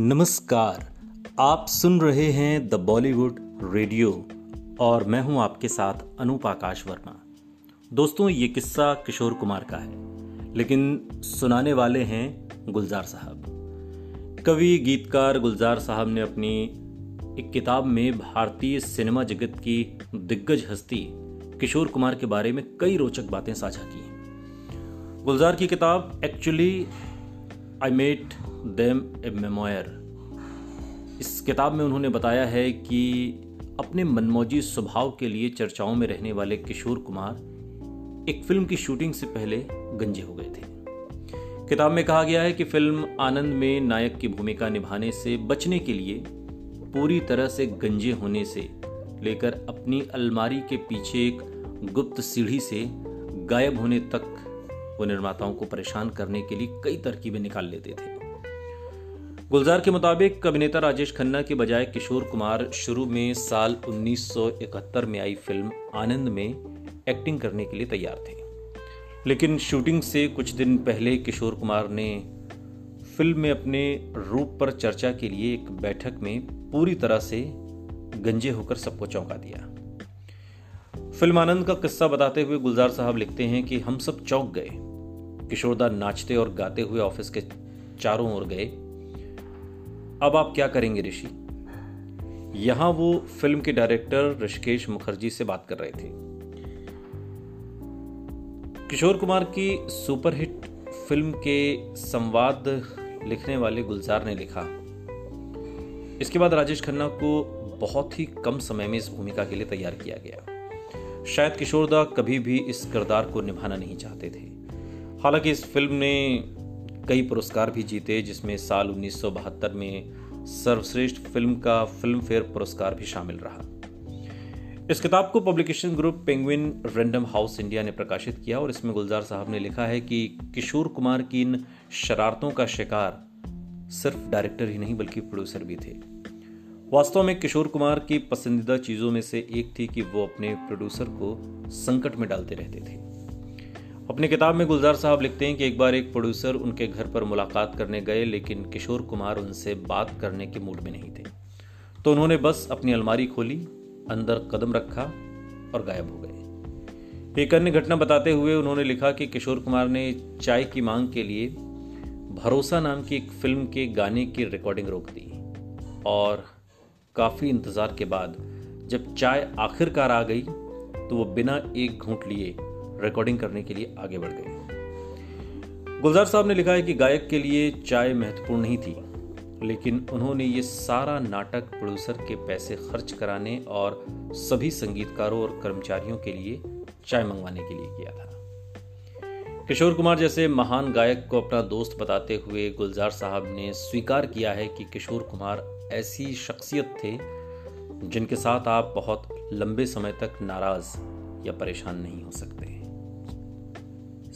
नमस्कार, आप सुन रहे हैं द बॉलीवुड रेडियो और मैं हूँ आपके साथ अनूप आकाश वर्मा। दोस्तों, ये किस्सा किशोर कुमार का है, लेकिन सुनाने वाले हैं गुलजार साहब। कवि, गीतकार गुलजार साहब ने अपनी एक किताब में भारतीय सिनेमा जगत की दिग्गज हस्ती किशोर कुमार के बारे में कई रोचक बातें साझा की गुलजार की किताब, actually I met them a memoir इस किताब में उन्होंने बताया है कि अपने मनमौजी स्वभाव के लिए चर्चाओं में रहने वाले किशोर कुमार एक फ़िल्म की शूटिंग से पहले गंजे हो गए थे। किताब में कहा गया है कि फ़िल्म आनंद में नायक की भूमिका निभाने से बचने के लिए पूरी तरह से गंजे होने से लेकर अपनी अलमारी के पीछे एक गुप्त सीढ़ी से गायब होने तक वो निर्माताओं को परेशान करने के लिए कई तरकीबें निकाल लेते थे। गुलजार के मुताबिक अभिनेता राजेश खन्ना के बजाय किशोर कुमार शुरू में साल 1971 में आई फ़िल्म आनंद में एक्टिंग करने के लिए तैयार थे। लेकिन शूटिंग से कुछ दिन पहले किशोर कुमार ने फ़िल्म में अपने रूप पर चर्चा के लिए एक बैठक में पूरी तरह से गंजे होकर सबको चौंका दिया। फ़िल्म आनंद का किस्सा बताते हुए गुलजार साहब लिखते हैं कि हम सब चौंक गए। किशोरदा नाचते और गाते हुए ऑफ़िस के चारों ओर गए। अब आप क्या करेंगे, ऋषि? यहाँ वो फ़िल्म के डायरेक्टर ऋषिकेश मुखर्जी से बात कर रहे थे। किशोर कुमार की सुपरहिट फ़िल्म के संवाद लिखने वाले गुलजार ने लिखा, इसके बाद राजेश खन्ना को बहुत ही कम समय में इस भूमिका के लिए तैयार किया गया। शायद किशोरदा कभी भी इस किरदार को निभाना नहीं चाहते थे। हालाँकि इस फ़िल्म ने कई पुरस्कार भी जीते, जिसमें साल उन्नीस सौ बहत्तर में सर्वश्रेष्ठ फ़िल्म का फ़िल्म फेयर पुरस्कार भी शामिल रहा। इस किताब को publication group Penguin Random House India ने प्रकाशित किया और इसमें गुलजार साहब ने लिखा है कि किशोर कुमार की इन शरारतों का शिकार सिर्फ़ डायरेक्टर ही नहीं, बल्कि प्रोड्यूसर भी थे। वास्तव में किशोर कुमार की पसंदीदा चीज़ों में से एक थी कि वो अपने प्रोड्यूसर को संकट में डालते रहते थे। अपनी किताब में गुलजार साहब लिखते हैं कि एक बार एक प्रोड्यूसर उनके घर पर मुलाकात करने गए, लेकिन किशोर कुमार उनसे बात करने के मूड में नहीं थे। तो उन्होंने बस अपनी अलमारी खोली, अंदर कदम रखा और गायब हो गए। एक अन्य घटना बताते हुए उन्होंने लिखा कि किशोर कुमार ने चाय की मांग के लिए भरोसा नाम की एक फ़िल्म के गाने की रिकॉर्डिंग रोक दी और काफ़ी इंतज़ार के बाद जब चाय आखिरकार आ गई तो वो बिना एक घूंट लिए रिकॉर्डिंग करने के लिए आगे बढ़ गए। गुलजार साहब ने लिखा है कि गायक के लिए चाय महत्वपूर्ण नहीं थी, लेकिन उन्होंने ये सारा नाटक प्रोड्यूसर के पैसे खर्च कराने और सभी संगीतकारों और कर्मचारियों के लिए चाय मंगवाने के लिए किया था। किशोर कुमार जैसे महान गायक को अपना दोस्त बताते हुए गुलजार साहब ने स्वीकार किया है कि किशोर कुमार ऐसी शख्सियत थे जिनके साथ आप बहुत लंबे समय तक नाराज़ या परेशान नहीं हो सकते।